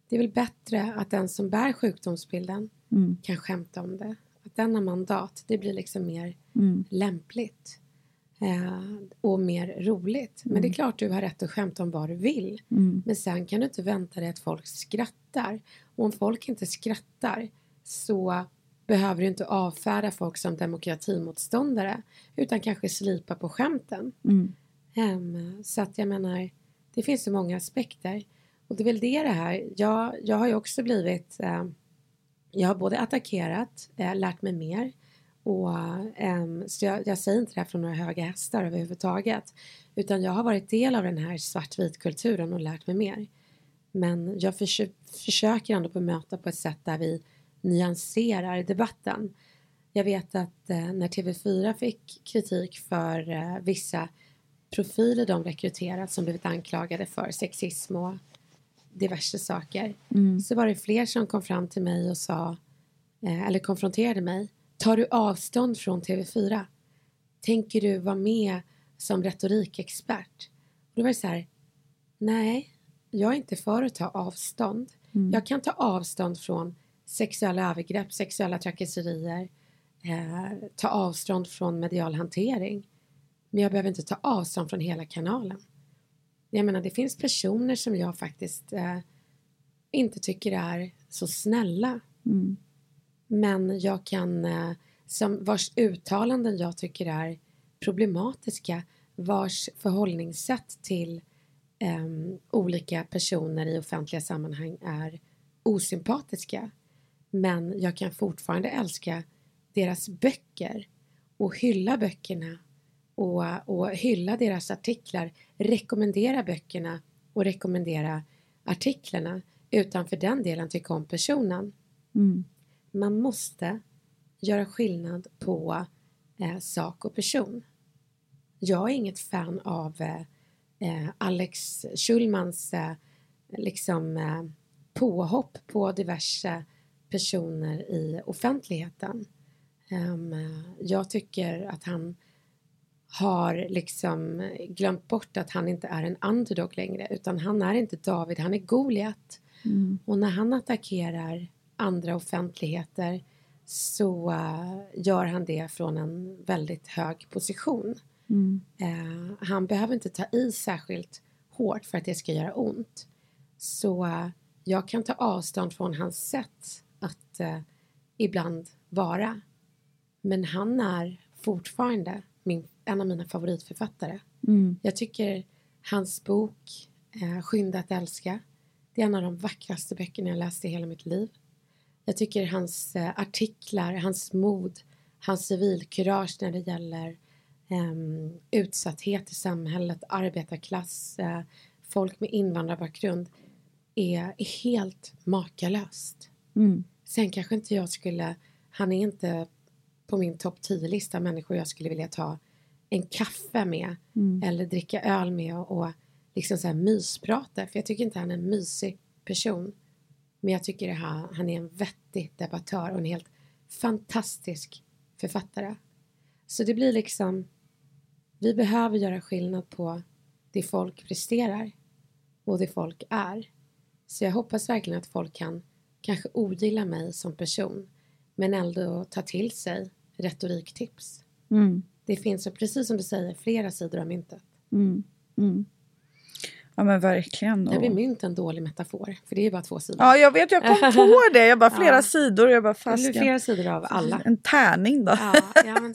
det är väl bättre att den som bär sjukdomsbilden mm, kan skämta om det. Att den har mandat, det blir liksom mer mm. lämpligt. Eh, och mer roligt. Men det är klart du har rätt att skämta om vad du vill. Mm. Men sen kan du inte vänta dig att folk skrattar. Och om folk inte skrattar så behöver du inte avfärda folk som demokratimotståndare utan kanske slipa på skämten. Mm. Ehm, så att jag menar, det finns så många aspekter. Och det är väl det det här, jag, jag har ju också blivit, eh, jag har både attackerat, eh, lärt mig mer och ehm, så jag, jag säger inte det här från några höga hästar överhuvudtaget utan jag har varit del av den här svartvit kulturen och lärt mig mer. Men jag försö- försöker ändå bemöta på ett sätt där vi nyanserar debatten. Jag vet att eh, när TV4 fick kritik för eh, vissa profiler de rekryterat som blivit anklagade för sexism och diverse saker så var det fler som kom fram till mig och sa eh, eller konfronterade mig. Tar du avstånd från TV4? Tänker du vara med som retorikexpert? Och då var det så här, nej, jag är inte för att ta avstånd. Jag kan ta avstånd från sexuella övergrepp, sexuella trakasserier, eh, ta avstånd från medial hantering. Men jag behöver inte ta avstånd från hela kanalen. Jag menar, det finns personer som jag faktiskt eh, inte tycker är så snälla. Mm. Men jag kan eh, som vars uttalanden jag tycker är problematiska, vars förhållningssätt till um, olika personer i offentliga sammanhang är osympatiska. Men jag kan fortfarande älska deras böcker och hylla böckerna och, och hylla deras artiklar, rekommendera böckerna och rekommendera artiklarna utan för den delen tycka om personen. Mm. Man måste göra skillnad på eh, sak och person. Jag är inget fan av eh, eh Alex Schulmans eh, liksom, eh, påhopp på diverse personer i offentligheten. Um, jag tycker att han har liksom glömt bort att han inte är en underdog längre utan han är inte David, han är Goliat. Mm. Och när han attackerar andra offentligheter så uh, gör han det från en väldigt hög position. Mm. Uh, han behöver inte ta i särskilt hårt för att det ska göra ont. Så uh, jag kan ta avstånd från hans sätt att ibland vara. Men han är fortfarande min, en av mina favoritförfattare. Mm. Jag tycker hans bok eh, Skynda att älska det är en av de vackraste böckerna jag läst i hela mitt liv. Jag tycker hans eh, artiklar, hans mod, hans civilkurage när det gäller eh, utsatthet i samhället, arbetarklass, eh, folk med invandrarbakgrund är, är helt makalöst. Mm. Sen kanske inte jag skulle, han är inte på min topp 10-lista människor jag skulle vilja ta en kaffe med Mm. eller dricka öl med och, och liksom så här mysprata. För jag tycker inte han är en mysig person. Men jag tycker att han, han är en vettig debattör och en helt fantastisk författare. Så det blir liksom, vi behöver göra skillnad på det folk presterar och det folk är. Så jag hoppas verkligen att folk kan kanske ogilla mig som person men ändå ta till sig retoriktips. Mm. Det finns, precis som du säger, flera sidor av myntet. Mm. Mm. Ja men verkligen. Där blir Och... mynt en dålig metafor, för det är ju bara två sidor. Ja jag vet, jag kom på det. Jag bara flera Ja. sidor. Jag bara blir fasiken. flera sidor av alla. En tärning då. Ja, ja, men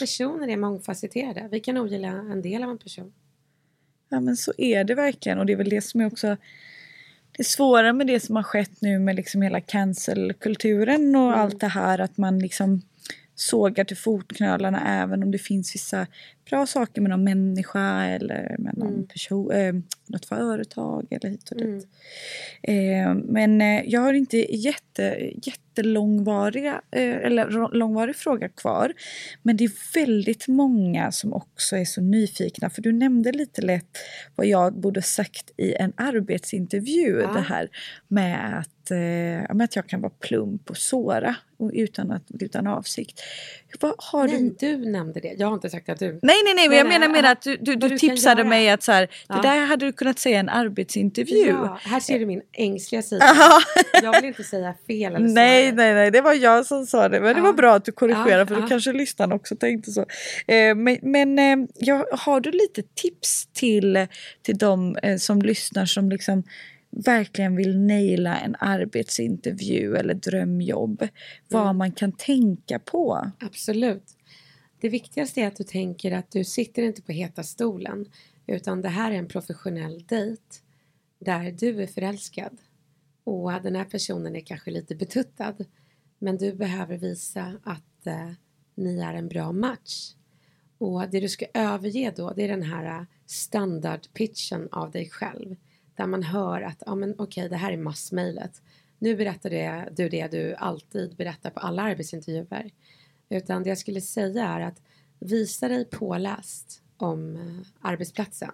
personer är mångfacetterade. Vi kan ogilla en del av en person. Ja men så är det verkligen och det är väl det som är också det svåra med det som har skett nu med liksom hela cancelkulturen och Mm. allt det här att man liksom sågar till fotknölarna även om det finns vissa bra saker med någon människa eller med någon Mm. person, eh, något företag eller hit och dit. Mm. Eh, men eh, jag har inte jätte, jättelångvariga, eh, eller långvarig fråga kvar. Men det är väldigt många som också är så nyfikna. För du nämnde lite lätt vad jag borde sagt i en arbetsintervju. Ja. Det här med att, eh, med att jag kan vara plump och såra utan, att, utan avsikt. Vad har du Nej, du nämnde det. Jag har inte sagt att du... Nej, nej, nej, men jag Nej, menar nej, ja. att du, du, du du tipsade mig att så här, Ja. det där hade du kunnat säga i en arbetsintervju. Ja, här ser du min ängsliga sida. Ja. Jag vill inte säga fel eller så. Nej, nej, nej, det var jag som sa det. Men det Ja. var bra att du korrigerade för då kanske lyssnarna också tänkte så. Eh, men men eh, har du lite tips till, till de eh, som lyssnar som liksom verkligen vill naila en arbetsintervju eller drömjobb? Vad Mm. man kan tänka på? Absolut. Det viktigaste är att du tänker att du sitter inte på heta stolen utan det här är en professionell dejt där du är förälskad och den här personen är kanske lite betuttad men du behöver visa att eh, ni är en bra match. Och det du ska överge då det är den här eh, standardpitchen av dig själv där man hör att ja, men okej det här är massmejlet. Nu berättar det, du det du alltid berättar på alla arbetsintervjuer. Utan det jag skulle säga är att visa dig påläst om eh, arbetsplatsen.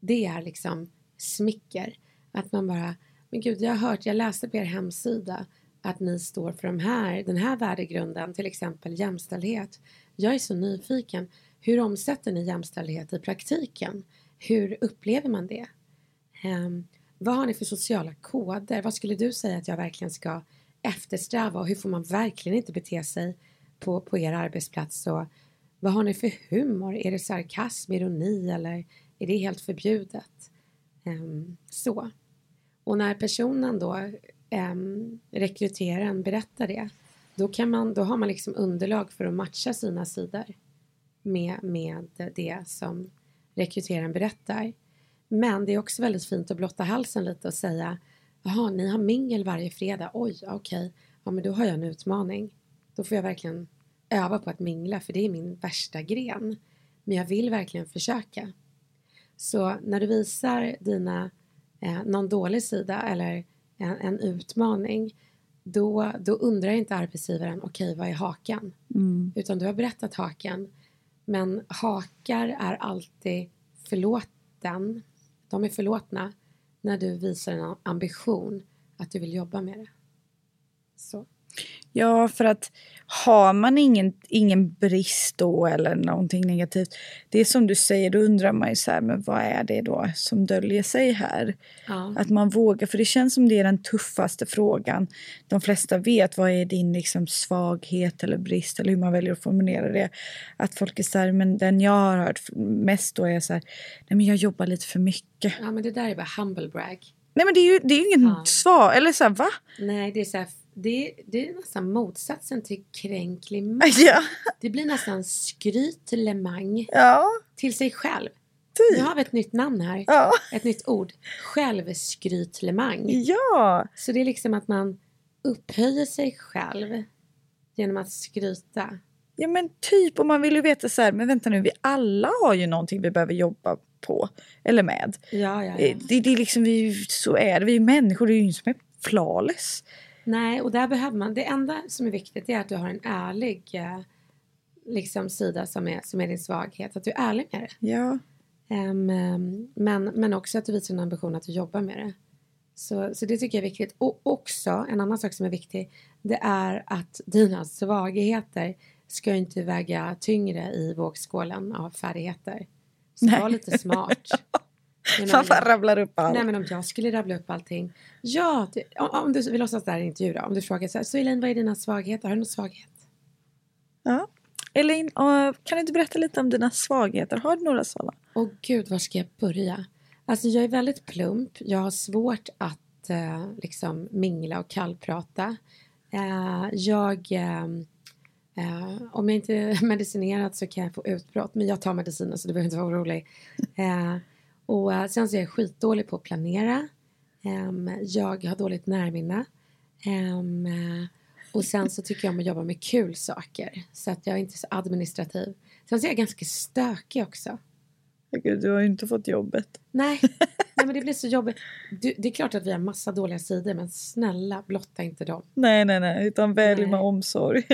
Det är liksom smicker. Att man bara, men gud jag har hört, jag läste på er hemsida att ni står för de här, den här värdegrunden, till exempel jämställdhet. Jag är så nyfiken. Hur omsätter ni jämställdhet i praktiken? Hur upplever man det? Ehm, vad har ni för sociala koder? Vad skulle du säga att jag verkligen ska eftersträva och hur får man verkligen inte bete sig på, på er arbetsplats? Och vad har ni för humor? Är det sarkasm, ironi eller är det helt förbjudet? Ehm, så. Och när personen då um, rekryteraren berättar det då, kan man, då har man liksom underlag för att matcha sina sidor med, med det som rekryteraren berättar. Men det är också väldigt fint att blotta halsen lite och säga Jaha, ni har mingel varje fredag. Oj, okej. Okay. Ja, men då har jag en utmaning. Då får jag verkligen öva på att mingla för det är min värsta gren. Men jag vill verkligen försöka. Så när du visar dina, eh, någon dålig sida eller en, en, utmaning då, då undrar inte arbetsgivaren okej okay, vad är hakan? Mm. Utan du har berättat hakan. Men hakar är alltid förlåten. De är förlåtna när du visar en ambition att du vill jobba med det. Så. Ja, för att har man ingen, ingen brist då eller någonting negativt, det är som du säger, då undrar man ju så här, men vad är det då som döljer sig här? Ja. Att man vågar, för det känns som det är den tuffaste frågan. De flesta vet vad är din liksom svaghet eller brist eller hur man väljer att formulera det. Att folk är så här, men den jag har hört mest då är så här, nej men jag jobbar lite för mycket. Ja men det där är bara humble brag. Nej men det är ju, det är ju ingen ja. svar, eller så här, va? Nej det är så här det, det är nästan motsatsen till kränklig ja. Det blir nästan skrytlemang ja. till sig själv. Typ. Nu har vi ett nytt namn här. Ja. Ett nytt ord. Självskrytlemang. Ja. Så det är liksom att man upphöjer sig själv genom att skryta. Ja men typ, och man vill ju veta så här, men vänta nu, vi alla har ju någonting vi behöver jobba på. Eller med. Ja, ja, ja. Eh, det, det är liksom, vi, så är det, vi är människor, det är ju ingen som är flawless. Nej, och där behöver man, det enda som är viktigt är att du har en ärlig eh, liksom sida som är, som är din svaghet, att du är ärlig med det. Ja. Um, men, men också att du visar en ambition att du jobbar med det. Så, så det tycker jag är viktigt. Och också, en annan sak som är viktig, det är att dina svagheter ska inte väga tyngre i vågskålen av färdigheter. Så Nej. var lite smart. Man bara rabblar upp allt. Nej men om jag skulle rabbla upp allting. Ja, det, om, om, du vill låtsas där i intervju då. Om du frågar så här, så Elaine vad är dina svagheter? Har du någon svaghet? Ja. Elaine, kan du inte berätta lite om dina svagheter? Har du några sådana? Åh gud, var ska jag börja? Alltså jag är väldigt plump. Jag har svårt att eh, liksom mingla och kallprata. Eh, jag... Eh, eh om jag inte är medicinerad så kan jag få utbrott. Men jag tar mediciner så du behöver inte vara orolig. Eh, och uh, sen så är jag skitdålig på att planera. Um, jag har dåligt närminne. Um, och sen så tycker jag om att jobba med kul saker. Så att jag är inte så administrativ. Sen så är jag ganska stökig också. Gud, du har ju inte fått jobbet. Nej, nej men det blir så jobbigt. Du, det är klart att vi har massa dåliga sidor men snälla blotta inte dem. Nej, nej, nej, utan välj med omsorg.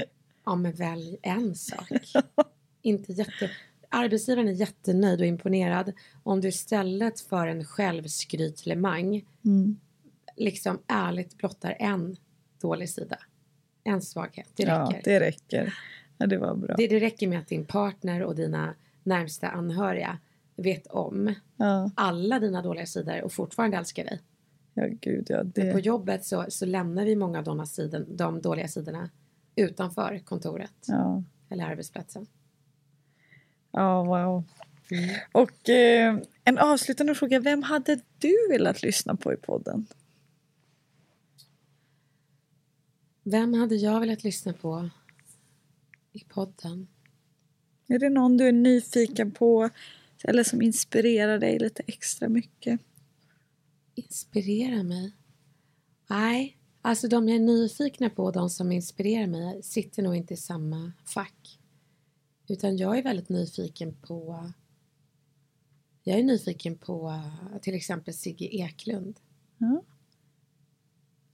Ja, men välj en sak. inte jätte arbetsgivaren är jättenöjd och imponerad om du istället för en självskrytlemang mm. liksom ärligt blottar en dålig sida. En svaghet. Det räcker. Ja, det räcker. Ja, det var bra. Det, det räcker med att din partner och dina närmsta anhöriga vet om ja. alla dina dåliga sidor och fortfarande älskar dig. Ja, gud, ja, det... På jobbet så, så lämnar vi många av de, sidor, de dåliga sidorna utanför kontoret ja. eller arbetsplatsen. Ja, wow. Mm. Och eh, en avslutande fråga. Vem hade du velat lyssna på i podden? Vem hade jag velat lyssna på i podden? Är det någon du är nyfiken på eller som inspirerar dig lite extra mycket? Inspirerar mig? Nej, alltså de jag är nyfikna på, de som inspirerar mig, sitter nog inte i samma fack. Utan jag är väldigt nyfiken på jag är nyfiken på till exempel Sigge Eklund. Mm.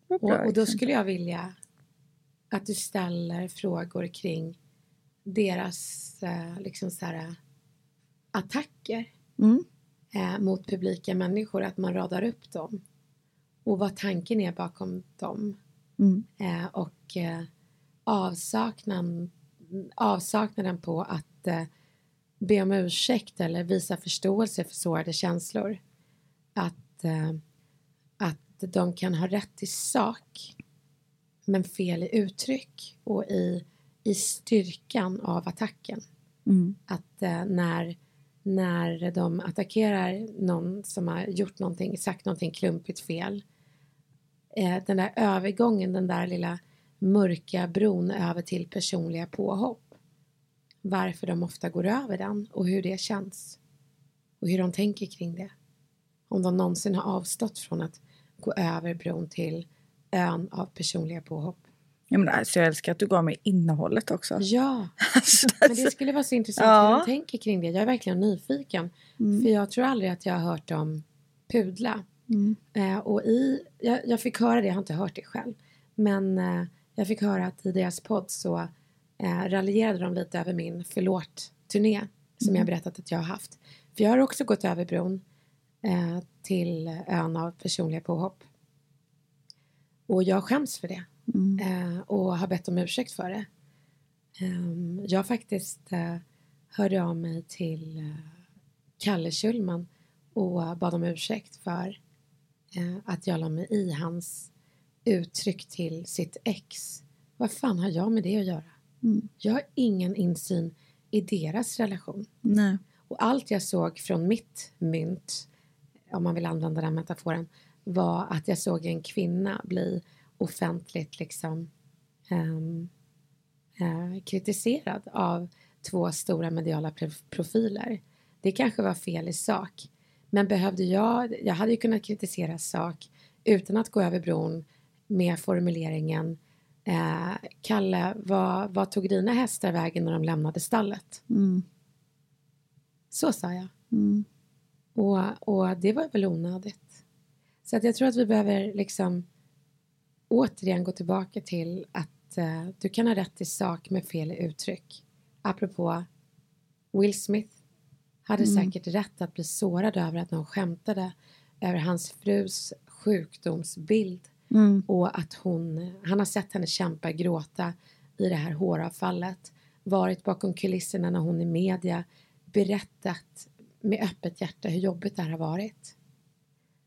Och, och, då skulle jag vilja att du ställer frågor kring deras eh, liksom så här, attacker mm. eh, mot publika människor, att man radar upp dem och vad tanken är bakom dem. Mm. Eh, och avsaknaden avsaknaden på att eh, be om ursäkt eller visa förståelse för sårade känslor. Att, eh, att de kan ha rätt i sak men fel i uttryck och i, i styrkan av attacken. Mm. Att eh, när, när de attackerar någon som har gjort någonting, sagt någonting klumpigt fel eh, den där övergången, den där lilla mörka bron över till personliga påhopp. Varför de ofta går över den och hur det känns. Och hur de tänker kring det. Om de någonsin har avstått från att gå över bron till ön av personliga påhopp. Ja, men alltså, jag älskar att du gav mig innehållet också. Ja, Alltså, men det skulle vara så intressant Ja. hur de tänker kring det. Jag är verkligen nyfiken. Mm. För jag tror aldrig att jag har hört dem pudla. Mm. Eh, och i, jag, jag fick höra det, jag har inte hört det själv. Men eh, jag fick höra att i deras podd så eh, raljerade de lite över min förlåt-turné. Som jag berättat att jag har haft. För jag har också gått över bron eh, till ön av personliga påhopp. Och jag skäms för det. Mm. Eh, och har bett om ursäkt för det. Ehm, jag faktiskt eh, hörde av mig till eh, Kalle Schulman och bad om ursäkt för eh, att jag la mig i hans uttryck till sitt ex. Vad fan har jag med det att göra? Mm. Jag har ingen insyn i deras relation. Nej. Och allt jag såg från mitt mynt, om man vill använda den metaforen, var att jag såg en kvinna bli offentligt liksom ehm, eh, kritiserad av två stora mediala prof- profiler. Det kanske var fel i sak, men behövde jag, jag hade ju kunnat kritisera sak utan att gå över bron med formuleringen eh, Kalle, vad, vad tog dina hästar vägen när de lämnade stallet? Mm. Så sa jag. Mm. Och, och det var väl onödigt. Så att jag tror att vi behöver liksom återigen gå tillbaka till att eh, du kan ha rätt i sak med fel uttryck. Apropå Will Smith hade Mm. säkert rätt att bli sårad över att någon skämtade över hans frus sjukdomsbild Mm. och att hon, han har sett henne kämpa, gråta i det här håravfallet, varit bakom kulisserna när hon i media berättat med öppet hjärta hur jobbigt det här har varit.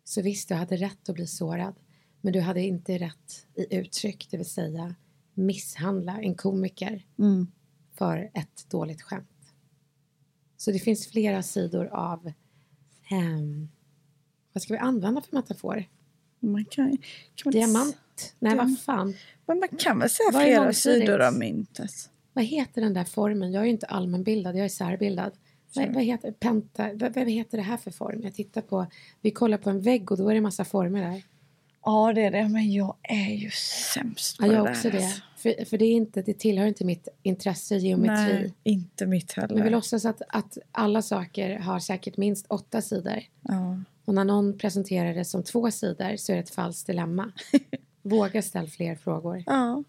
Så visst, du hade rätt att bli sårad, men du hade inte rätt i uttryck, det vill säga misshandla en komiker Mm. för ett dåligt skämt. Så det finns flera sidor av ehm, vad ska vi använda för metafor? Man kan, kan man Diamant? Nej, vad fan. Men man kan väl säga flera sidor av myntet? Vad heter den där formen? Jag är ju inte allmänbildad, jag är särbildad. Vad, vad, heter, penta, vad, vad heter det här för form? Jag tittar på, vi kollar på en vägg och då är det massa former där. Ja, det är det. Men jag är ju sämst på Ja, jag det också där. det. alltså. För, för det, är inte, det tillhör inte mitt intresse, geometri. Nej, inte mitt heller. Men vi låtsas att, att alla saker har säkert minst åtta sidor. ja. Och när någon presenterar det som två sidor så är det ett falskt dilemma. Våga ställa fler frågor. ja.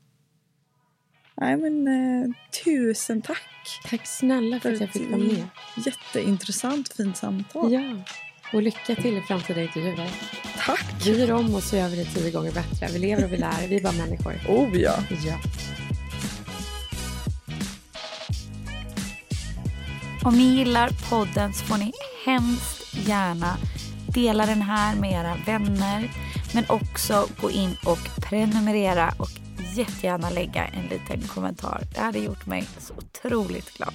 Nej, men eh, tusen tack. Tack snälla för att jag fick vara med. Jätteintressant, fint samtal. Ja, och lycka till i framtida intervjuer. Tack. Vi gör om och så gör vi det tio gånger bättre. Vi lever och vi lär. Vi är bara människor. Oh ja. Ja. Om ni gillar podden så får ni hemskt gärna dela den här med era vänner. Men också gå in och prenumerera och jättegärna lägga en liten kommentar. Det hade gjort mig så otroligt glad.